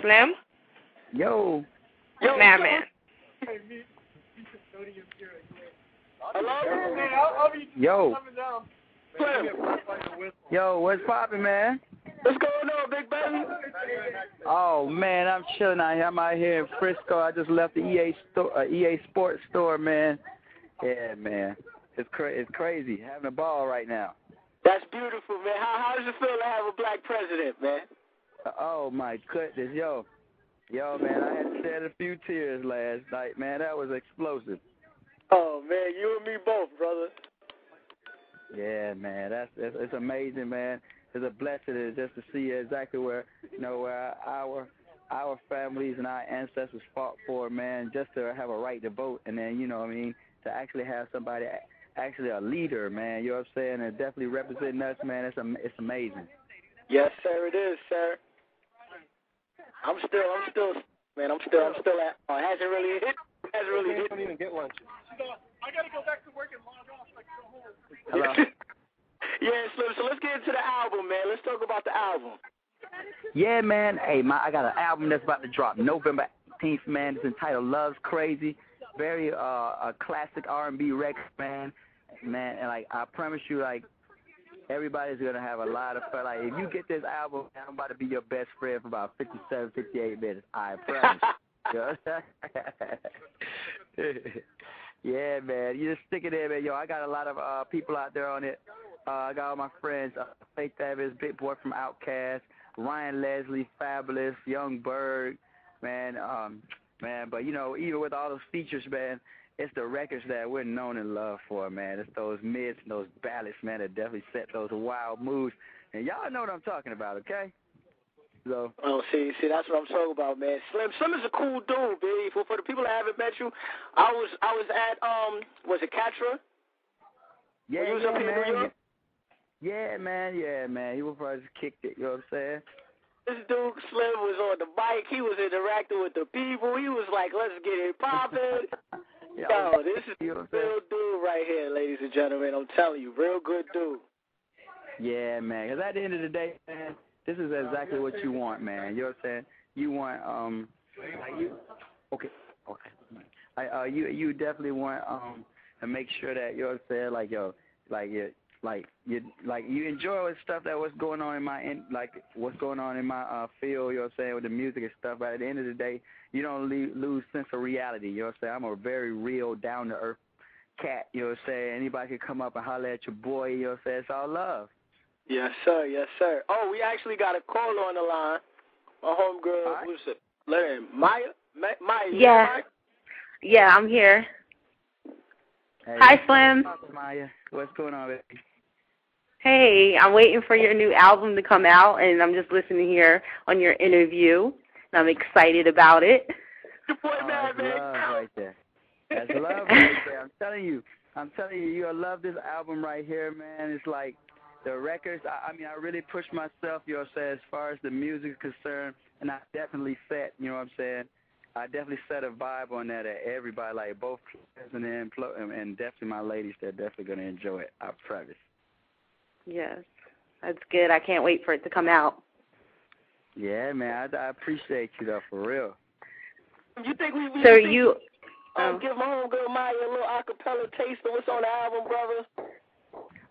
Slim? Yo. Yo, man, man. Yo. Slim. Yo, what's poppin', man? What's going on, Big Baby? Oh man, I'm chilling out here. I'm out here in Frisco. I just left the EA store, uh, EA Sports store, man. Yeah, man. It's cra- it's crazy having a ball right now. That's beautiful, man. How how does it feel to have a black president, man? Oh my goodness, yo, yo, man. I had shed a few tears last night, man. That was explosive. Oh man, you and me both, brother. Yeah, man. That's it's, it's amazing, man. It's a blessing just to see exactly where you know where our our families and our ancestors fought for, man, just to have a right to vote, and then you know what I mean to actually have somebody actually a leader, man. You know what I'm saying? And definitely representing us, man. It's am- it's amazing. Yes, sir, it is, sir. I'm still, I'm still, man, I'm still, I'm still at. Oh, it hasn't really hit. It Hasn't really hit. I don't even get lunch. I gotta go back to work and log off like go home. Hello. yeah, Slim. So let's get into the album, man. Let's talk about the album. Yeah, man. Hey, my, I got an album that's about to drop November 18th, man. It's entitled Love's Crazy. Very uh, a classic R&B record, man. Man, and like I promise you, like everybody's gonna have a lot of fun. Like if you get this album, I'm about to be your best friend for about 57, 58 minutes. I promise. you. yeah, man. You just stick it in, man. Yo, I got a lot of uh people out there on it. Uh, I got all my friends, uh, Faith Evans, Big Boi from Outkast, Ryan Leslie, Fabolous, Young Bird, man, um, man. But you know, even with all those features, man, it's the records that we're known and loved for, man. It's those mids and those ballads, man, that definitely set those wild moves. And y'all know what I'm talking about, okay? So. Oh, see, see, that's what I'm talking about, man. Slim, Slim is a cool dude, baby. For for the people that haven't met you, I was I was at um was it Catra? Yeah, yeah, up here in man. Yeah, man. Yeah, man. He was probably just kicked it. You know what I'm saying? This dude Slim was on the bike. He was interacting with the people. He was like, "Let's get it popping." Yo, this is you know what I'm the saying? real dude right here, ladies and gentlemen. I'm telling you, real good dude. Yeah, man. Because at the end of the day, man, this is exactly what you want, man. You know what I'm saying? You want um, like you. Okay, okay. I uh, you you definitely want um to make sure that you know what I'm saying, like yo, like you like you like you enjoy the stuff that what's going on in my in like what's going on in my uh field. You know what I'm saying with the music and stuff. But at the end of the day, you don't le- lose sense of reality. You know what I'm saying? I'm a very real, down to earth cat. You know what I'm saying? Anybody can come up and holler at your boy. You know what I'm saying? It's all love. Yes, sir. Yes, sir. Oh, we actually got a call on the line. My homegirl, All right. who's it? Let him. Maya. Ma- Maya. Yeah. there, Yeah, I'm here. Hey, Hi, Slim. what's Maya. What's going on, baby? Hey, I'm waiting for your new album to come out, and I'm just listening here on your interview, and I'm excited about it. Your boy, Oh, man, that's man. love right there. That's love right there. I'm telling you. I'm telling you, you'll love this album right here, man. It's like the records. I, I mean, I really pushed myself, you know what I'm saying, as far as the music is concerned, and I definitely set, you know what I'm saying, I definitely set a vibe on that that everybody, like both players and then and and definitely my ladies, they're definitely gonna enjoy it. I promise. Yes, that's good. I can't wait for it to come out. Yeah, man. I, I appreciate you though, for real. You think we? we So think you, Um, give my homegirl Maya a little acapella taste of what's on the album, brother.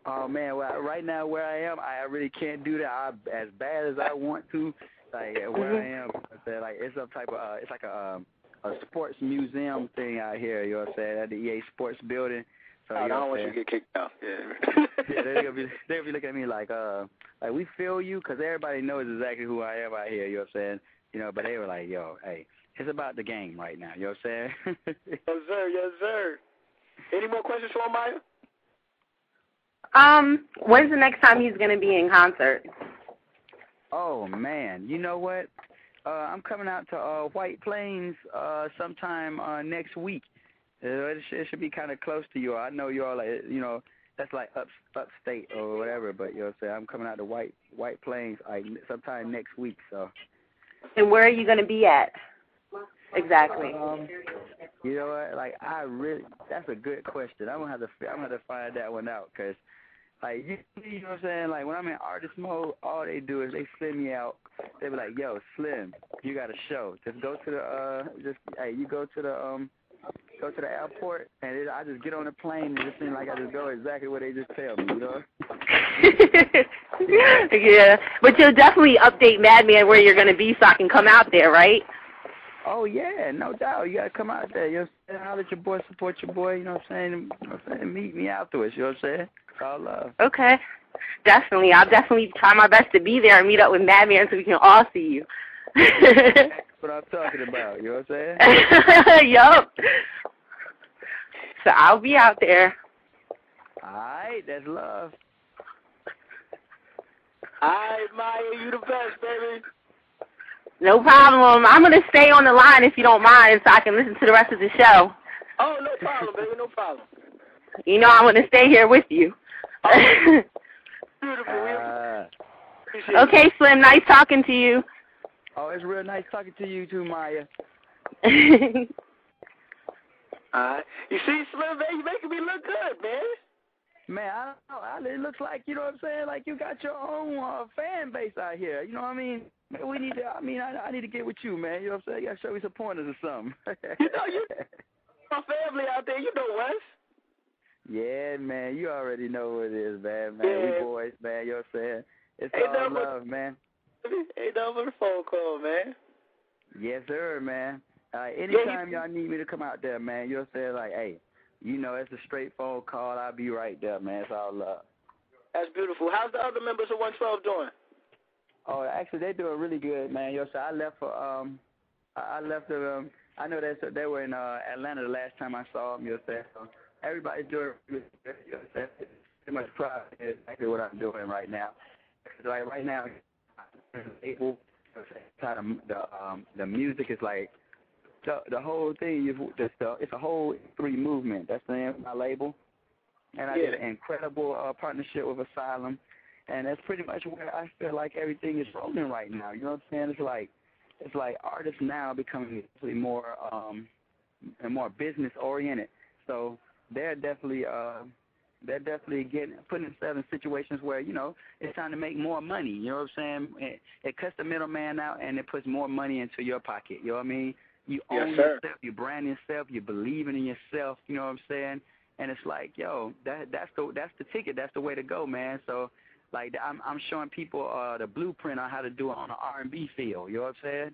Oh man, well, right now where I am, I really can't do that I, as bad as I want to. Like where I am, I said, like it's some type of, uh, it's like a um, a sports museum thing out here. You know what I'm saying? At the EA Sports Building. So Oh, you no, I don't want you to get kicked out. Yeah. yeah, they're gonna be they're gonna be looking at me like, uh, like we feel you, cause everybody knows exactly who I am out here. You know what I'm saying? You know, but they were like, yo, hey, it's about the game right now. You know what I'm saying? yes, sir. Yes, sir. Any more questions for Maya? um, when's the next time he's gonna be in concert? Oh man, you know what? Uh, I'm coming out to uh, White Plains uh, sometime uh, next week. Uh, it, it should be kind of close to you. I know you all, like, you know, that's like up upstate or whatever. But you know, what I'm saying I'm coming out to White White Plains like sometime next week. So And where are you gonna be at? Exactly. um, you know what? Like I really, that's a good question. I'm gonna have to I'm gonna have to find that one out because. Like you, you know what I'm saying? Like when I'm in artist mode, all they do is they send me out. they be like, "Yo, Slim, you got a show. Just go to the uh, just hey, you go to the um, go to the airport, and it, I just get on the plane, and it seems like I just go exactly where they just tell me, you know." yeah, but you'll definitely update Madman where you're gonna be, so I can come out there, right? Oh yeah, no doubt. You gotta come out there. You know what I'm saying? Let your boy support your boy, you know what I'm saying? You know what I'm saying? Meet me afterwards, you know what I'm saying? It's all love. Okay. Definitely. I'll definitely try my best to be there and meet up with Madman so we can all see you. That's what I'm talking about, you know what I'm saying? yup. So I'll be out there. Alright, that's love. Alright, Maya, you the best, baby. No problem. I'm gonna stay on the line if you don't mind, so I can listen to the rest of the show. Oh, no problem, baby, no problem. You know I'm gonna stay here with you. Beautiful. Uh, okay, Slim. Nice talking to you. oh, it's real nice talking to you too, Maya. You see, Slim, man, you making me look good, man. Man, I don't know. It looks like you know what I'm saying. Like you got your own uh, fan base out here. You know what I mean? We need to. I mean, I, I need to get with you, man. You know what I'm saying? You gotta show me some pointers or something. You know, you- My family out there, you know Wes. Yeah, man. You already know what it is, man. Man, Yeah. we boys, man. You know what I'm saying? It's Ain't all but- love, man. Ain't nothing but a phone call, man. Yes, sir, man. Uh, anytime y'all need me to come out there, man, you'll say like, hey, you know, it's a straight phone call. I'll be right there, man. It's all love. That's beautiful. How's the other members of 112 doing? Oh, actually, they're doing really good, man. Yo, so I left for um, I left the um, I know that they were in uh Atlanta the last time I saw them. You know, so everybody's doing really good. You know, pretty much proud of exactly what I'm doing right now. 'Cause, like right now, kind of the um the music is like the the whole thing is uh, it's a whole three movement. That's the name of my label, and I did an incredible uh, partnership with Asylum, and that's pretty much where I feel like everything is rolling right now. You know what I'm saying? It's like it's like artists now becoming definitely more um and more business oriented. So they're definitely uh they're definitely getting putting themselves in situations where you know it's time to make more money. You know what I'm saying? It, it cuts the middleman out and it puts more money into your pocket. You know what I mean? You own yourself, you brand yourself, you're believing in yourself. You know what I'm saying? And it's like, yo, that that's the that's the ticket. That's the way to go, man. So like I'm I'm showing people uh the blueprint on how to do it on the R&B field. You know what I'm saying?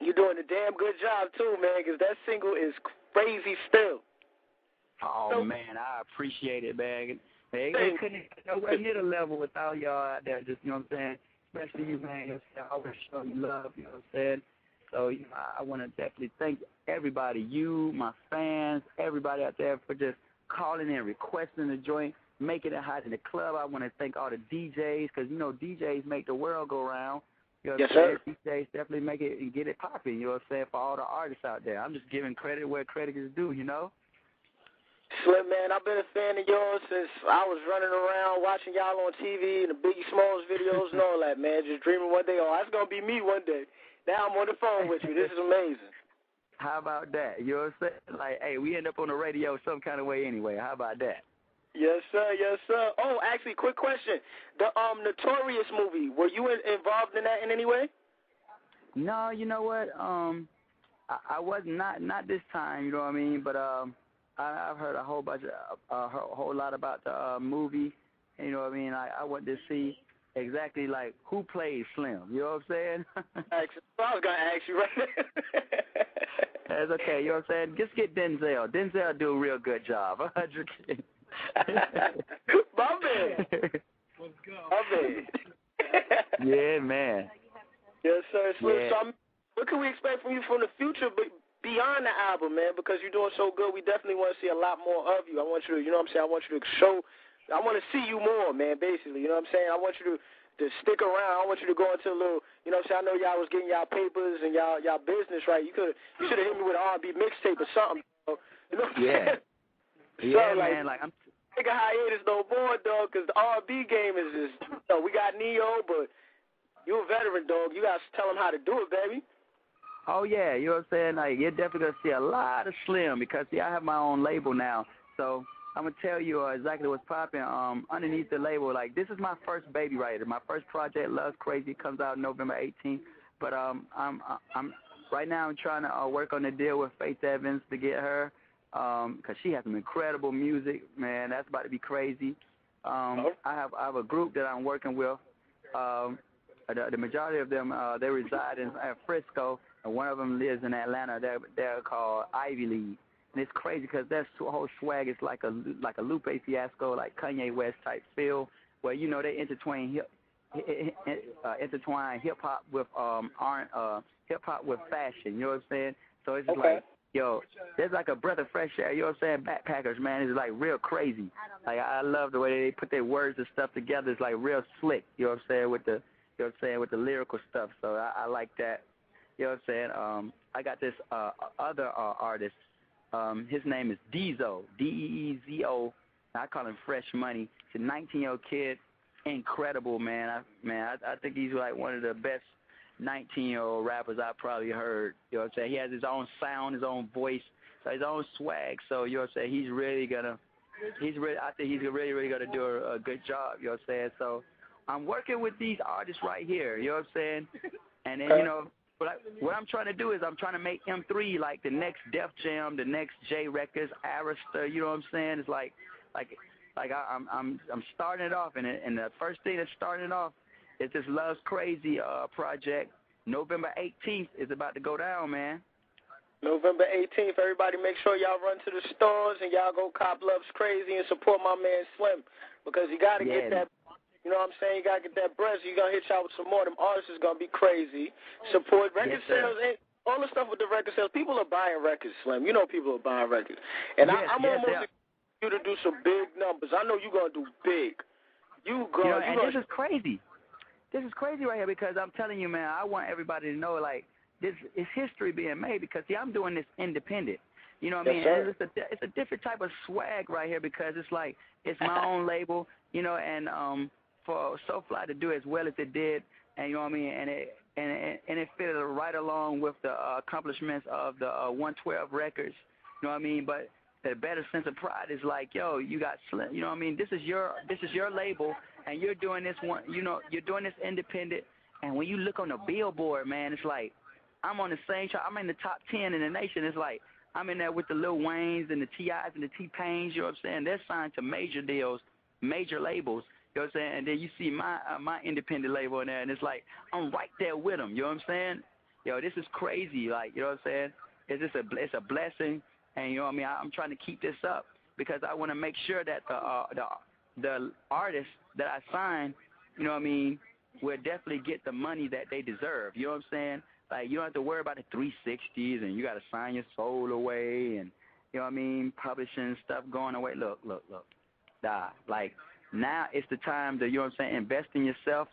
You're doing a damn good job, too, man, 'cause that single is crazy still. Oh So- man, I appreciate it, man. They, they couldn't get nowhere near the level without y'all out there. Just you know what I'm saying. Especially you, man. You I always show you love. You know what I'm saying. So you know, I, I want to definitely thank everybody, you, my fans, everybody out there for just calling and requesting the joint, making it hot in the club. I want to thank all the DJs because you know DJs make the world go round. You know what Yes, I'm saying? DJs definitely make it and get it popping. You know what I'm saying? For all the artists out there, I'm just giving credit where credit is due. You know. Slim, man, I've been a fan of yours since I was running around watching y'all on TV and the Biggie Smalls videos and all that, man. Just dreaming one day, oh, that's going to be me one day. Now I'm on the phone with you. This is amazing. How about that? You know what I'm saying? Like, hey, we end up on the radio some kind of way anyway. How about that? Yes, sir. Yes, sir. Oh, actually, quick question. The um Notorious movie, were you in, involved in that in any way? No, you know what? Um, I, I was not not this time. You know what I mean? But um, I, I've heard a whole bunch of uh, a whole whole lot about the uh, movie. You know what I mean? I, I went to see exactly like who plays Slim. You know what I'm saying? I was to ask you right That's okay. You know what I'm saying? Just get Denzel. Denzel do a real good job. My man. My man. yeah, man. Yes, sir. Slim, Yeah. so I'm, what can we expect from you from the future, but beyond the album, man? Because you're doing so good, we definitely want to see a lot more of you. I want you to, you know what I'm saying? I want you to show, I want to see you more, man. Basically, you know what I'm saying? I want you to to stick around. I want you to go into a little, you know what I'm saying? I know y'all was getting y'all papers and y'all y'all business right. You could you should have hit me with an R&B mixtape or something. You know what I'm Yeah. saying? Yeah, like- man. Like I'm. Take a hiatus no more, dog, because the R&B game is just, you know, we got Ne-Yo, but you a veteran, dog. You got to tell him how to do it, baby. Oh yeah, you know what I'm saying? Like you're definitely gonna see a lot of Slim because see I have my own label now. So I'm gonna tell you uh, exactly what's popping. Um, underneath the label, like this is my first baby here. My first project, Love's Crazy, comes out November 18th. But um, I'm I'm right now I'm trying to uh, work on the deal with Faith Evans to get her um because she has some incredible music, man. That's about to be crazy. Um, Oh. I have I have a group that I'm working with. Um, the, the majority of them uh, they reside in uh, Frisco, and one of them lives in Atlanta. They're they're called Ivy League, and it's crazy because sw- whole swag is like a like a Lupe Fiasco, like Kanye West type feel, where you know they intertwine hip uh, intertwine hip hop with um R uh hip hop with fashion. You know what I'm saying? So it's just Okay. like yo, there's like a breath of fresh air. You know what I'm saying? Backpackers, man, is like real crazy. Like I love the way they put their words and stuff together. It's like real slick. You know what I'm saying with the you know what I'm saying with the lyrical stuff. So I, I like that. You know what I'm saying? Um, I got this uh other uh, artist. Um, his name is Deezo, D E E Z O. I call him Fresh Money. He's a 19 year old kid, incredible man. I, man, I, I think he's like one of the best 19 year old rappers I've probably heard. You know what I'm saying? He has his own sound, his own voice, so his own swag. So you know what I'm saying? He's really gonna, he's really, I think he's really, really gonna do a, a good job. You know what I'm saying? So I'm working with these artists right here. You know what I'm saying? And then you know. What, I, what I'm trying to do is I'm trying to make M3 like the next Def Jam, the next J Records, Arista. You know what I'm saying? It's like, like, like I, I'm I'm I'm starting it off, and it, and the first thing that's starting it off is this Love's Crazy uh project. November 18th is about to go down, man. November 18th, everybody make sure y'all run to the stores and y'all go cop Loves Crazy and support my man Slim because you got to Yeah. get that. You know what I'm saying? You got to get that bread. So you to hit y'all with some more. Them artists is going to be crazy. Support record Yes, sales. And all the stuff with the record sales. People are buying records, Slim. You know people are buying records. And Yes, I, I'm yes, almost expecting you to do some big numbers. I know you're going to do big. You You know, you and gonna, this is crazy. This is crazy right here because I'm telling you, man. I want everybody to know, like, this is history being made because see, I'm doing this independent. You know what Yes, I mean? It's a it's a different type of swag right here because it's like it's my own label, you know, and um for SoFly to do as well as it did, and you know what I mean, and it and it, and it fit right along with the uh, accomplishments of the uh, 112 records. You know what I mean? But the better sense of pride is like, yo, you got Slim. You know what I mean? This is your this is your label, and you're doing this one. You know, you're doing this independent. And when you look on the Billboard, man, it's like I'm on the same chart. I'm in the top ten in the nation. It's like I'm in there with the Lil Waynes and the T.I.s and the T-Pains. You know what I'm saying? They're signed to major deals, major labels. You know what I'm saying? And then you see my uh, my independent label in there, and it's like I'm right there with them. You know what I'm saying? Yo, this is crazy. Like, you know what I'm saying? It's just a it's a blessing, and you know what I mean. I, I'm trying to keep this up because I want to make sure that the uh, the the artists that I sign, you know what I mean, will definitely get the money that they deserve. You know what I'm saying? Like you don't have to worry about the 360s and you got to sign your soul away and you know what I mean, publishing stuff going away. Look, look, look. Nah, like now it's the time to you know what I'm saying, invest in yourself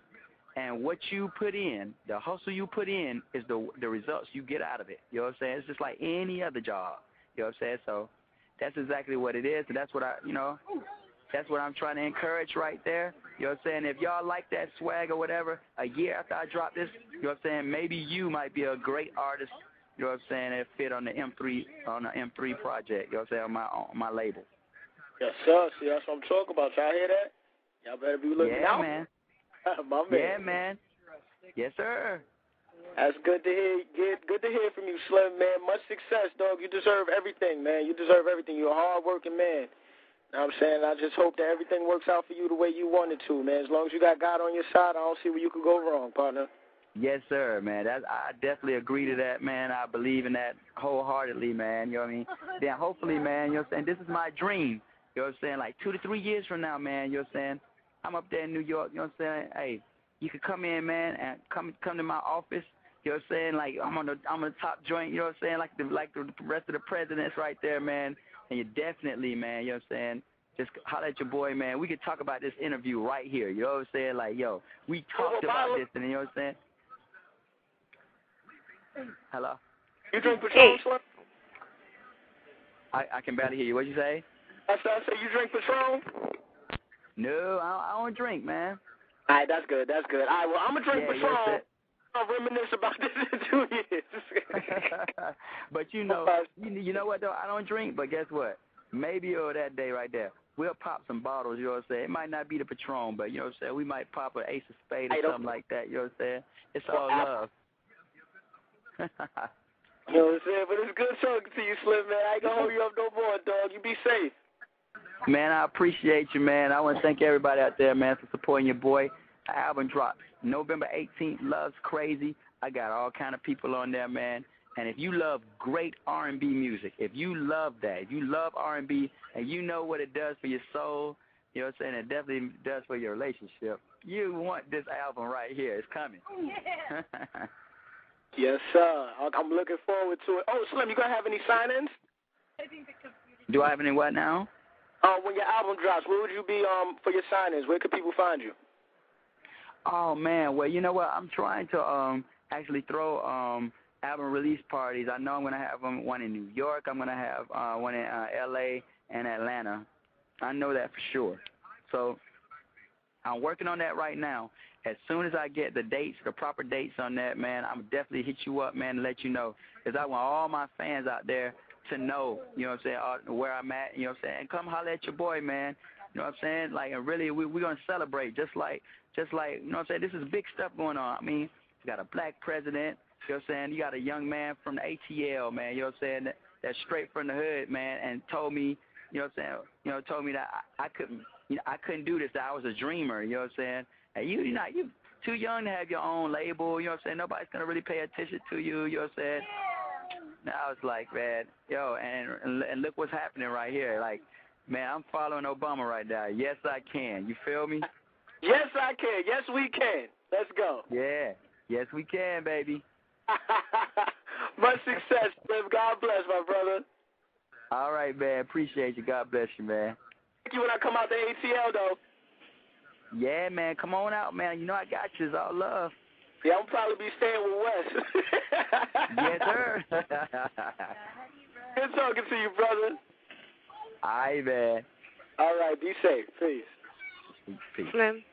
and what you put in, the hustle you put in is the the results you get out of it. You know what I'm saying? It's just like any other job. You know what I'm saying? So that's exactly what it is, and that's what I, you know, that's what I'm trying to encourage right there. You know what I'm saying? If y'all like that swag or whatever, a year after I drop this, you know what I'm saying? Maybe you might be a great artist. You know what I'm saying? That fit on the M3 on the M3 project. You know what I'm saying? On my on my label. Yes, sir. See, that's what I'm talking about. Y'all hear that? Y'all better be looking yeah, out. man. my man. Yeah, man. Yes, sir. That's good to hear. Good, good to hear from you, Slim man. Much success, dog. You deserve everything, man. You deserve everything. You're a hard-working man. Know what I'm saying I just hope that everything works out for you the way you want it to, man. As long as you got God on your side, I don't see where you could go wrong, partner. Yes, sir, man. That I definitely agree to that, man. I believe in that wholeheartedly, man. You know what I mean? Then hopefully, man, you know what I'm saying? This is my dream. You know what I'm saying? Like two to three years from now, man, you know what I'm saying? I'm up there in New York, you know what I'm saying? Hey, you could come in, man, and come come to my office. You know what I'm saying? Like I'm on the I'm on the top joint, you know what I'm saying? Like the like the rest of the presidents right there, man. And you definitely, man, you know what I'm saying? Just holler at your boy, man. We could talk about this interview right here. You know what I'm saying? Like, yo, we talked about this, and you know what I'm saying? Hello? You drink Patron, Slim? I, I can barely hear you. What'd you say? I said, I said you drink Patron? No, I don't, I don't drink, man. All right, that's good. That's good. All right, well, I'm going to drink Yeah, yes, Patron. sir. I'll reminisce about this in two years. but you know, you, you know what though? I don't drink, but guess what? Maybe on that day right there, we'll pop some bottles. You know what I'm saying? It might not be the Patron, but you know what I'm saying? We might pop an Ace of Spade or something like that. You know what I'm saying? It's all love. you know what I'm saying? But it's good talking to you, Slim, man. I ain't gonna hold you up no more, dog. You be safe. Man, I appreciate you, man. I want to thank everybody out there, man, for supporting your boy. The album drops November 18th. Love's crazy. I got all kind of people on there, man. And if you love great R&B music, if you love that, if you love R&B and you know what it does for your soul, you know what I'm saying, it definitely does for your relationship, you want this album right here. It's coming. Yeah. yes, sir. I'm looking forward to it. Oh, Slim, you going to have any sign-ins? Do I have any what now? Uh, when your album drops, where would you be um for your signings? Where could people find you? Oh man, well you know what? I'm trying to um actually throw um album release parties. I know I'm gonna have them one in New York. I'm gonna have uh, one in uh, L.A. and Atlanta. I know that for sure. So I'm working on that right now. As soon as I get the dates, the proper dates on that, man, I'm definitely hit you up, man, and let you know. Because I want all my fans out there to know, you know what I'm saying, uh, where I'm at, you know what I'm saying. And come holler at your boy, man. You know what I'm saying? Like, and really, we, going to celebrate just like, just like, you know what I'm saying, this is big stuff going on. I mean, you got a black president, you know what I'm saying, you got a young man from the ATL, man, you know what I'm saying, that, that's straight from the hood, man, and told me, you know what I'm saying, you know, told me that I, I couldn't, you know, I couldn't do this, that I was a dreamer, you know what I'm saying. And you, you're not, you too young to have your own label, you know what I'm saying, nobody's to really pay attention to you, you know what I'm saying. Now I was like, man, yo, and and look what's happening right here. Like, man, I'm following Obama right now. Yes, I can. You feel me? Yes, I can. Yes, we can. Let's go. Yeah. Yes, we can, baby. Much success, Cliff. God bless, my brother. All right, man. Appreciate you. God bless you, man. Thank you when I come out to ATL, though. Yeah, man. Come on out, man. You know I got you. It's all love. Yeah, I'll probably be staying with Wes. yes, sir. Good talking to you, brother. All right, man. All right, be safe. Peace. Peace. Slim.